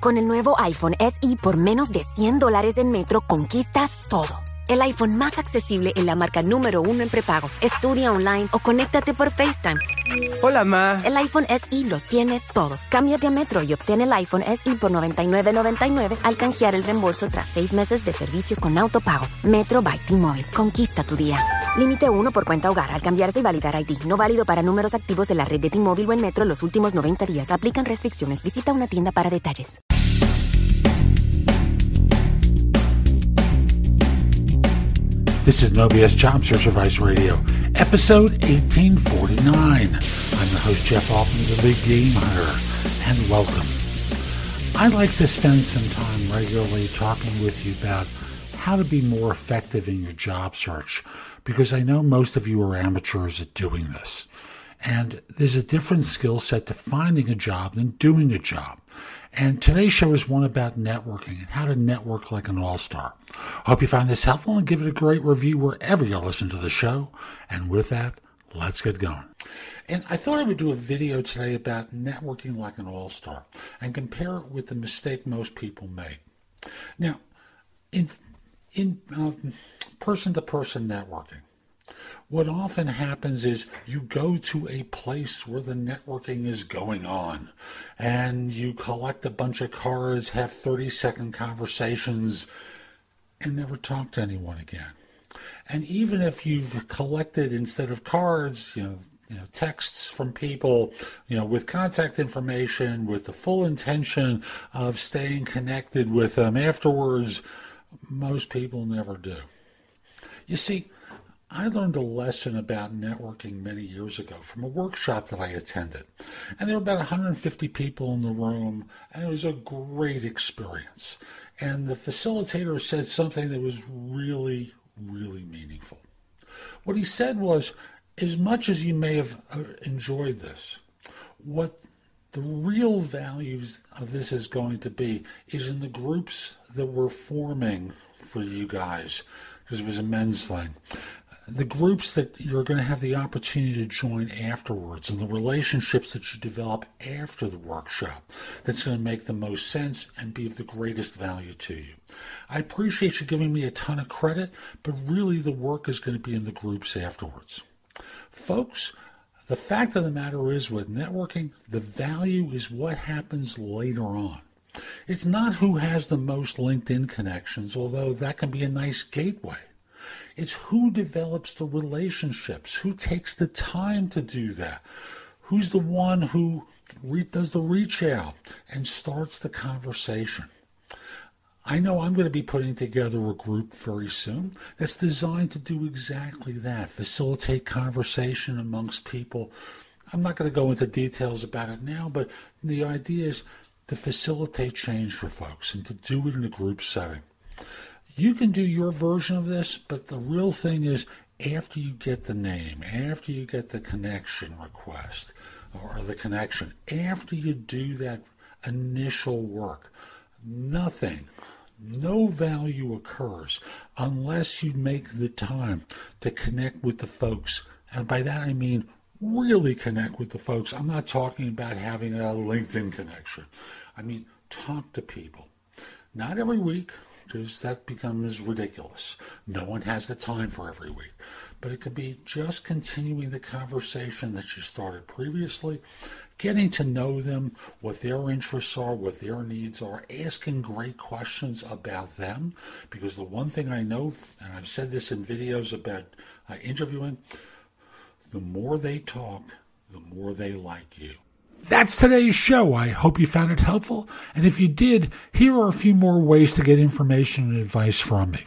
Con el nuevo iPhone SE por menos de 100 dólares en Metro conquistas todo. El iPhone más accesible en la marca número uno en prepago. Estudia online o conéctate por FaceTime. Hola, Ma. El iPhone SE lo tiene todo. Cámbiate a Metro y obtén el iPhone SE por $99.99 al canjear el reembolso tras seis meses de servicio con autopago. Metro by T-Mobile. Conquista tu día. Límite uno por cuenta hogar al cambiarse y validar ID. No válido para números activos de la red de T-Mobile o en Metro los últimos 90 días. Aplican restricciones. Visita una tienda para detalles. This is No BS Job Search Advice Radio, episode 1849. I'm the host, Jeff Altman, the Big Game Hunter, and welcome. I like to spend some time regularly talking with you about how to be more effective in your job search because I know most of you are amateurs at doing this. And there's a different skill set to finding a job than doing a job. And today's show is one about networking and how to network like an all star. Hope you find this helpful and give it a great review wherever you listen to the show. And with that, let's get going. And I thought I would do a video today about networking like an all star and compare it with the mistake most people make. Now, in in uh, person to person networking, what often happens is you go to a place where the networking is going on and you collect a bunch of cards, have 30 second conversations, and never talk to anyone again. And even if you've collected instead of cards, you know, you know, texts from people, you know, with contact information, with the full intention of staying connected with them afterwards, most people never do. You see, I learned a lesson about networking many years ago from a workshop that I attended. And there were about 150 people in the room, and it was a great experience. And the facilitator said something that was really, really meaningful. What he said was as much as you may have uh, enjoyed this, what the real values of this is going to be is in the groups that we're forming for you guys, because it was a men's thing the groups that you're going to have the opportunity to join afterwards and the relationships that you develop after the workshop that's going to make the most sense and be of the greatest value to you. I appreciate you giving me a ton of credit, but really the work is going to be in the groups afterwards. Folks, the fact of the matter is with networking, the value is what happens later on. It's not who has the most LinkedIn connections, although that can be a nice gateway. It's who develops the relationships, who takes the time to do that, who's the one who re- does the reach out and starts the conversation. I know I'm going to be putting together a group very soon that's designed to do exactly that facilitate conversation amongst people. I'm not going to go into details about it now, but the idea is to facilitate change for folks and to do it in a group setting. You can do your version of this, but the real thing is after you get the name, after you get the connection request or the connection, after you do that initial work, nothing, no value occurs unless you make the time to connect with the folks. And by that I mean really connect with the folks. I'm not talking about having a LinkedIn connection. I mean, talk to people. Not every week, because that becomes ridiculous. No one has the time for every week. But it could be just continuing the conversation that you started previously, getting to know them, what their interests are, what their needs are, asking great questions about them. Because the one thing I know, and I've said this in videos about uh, interviewing, the more they talk, the more they like you. That's today's show. I hope you found it helpful. And if you did, here are a few more ways to get information and advice from me.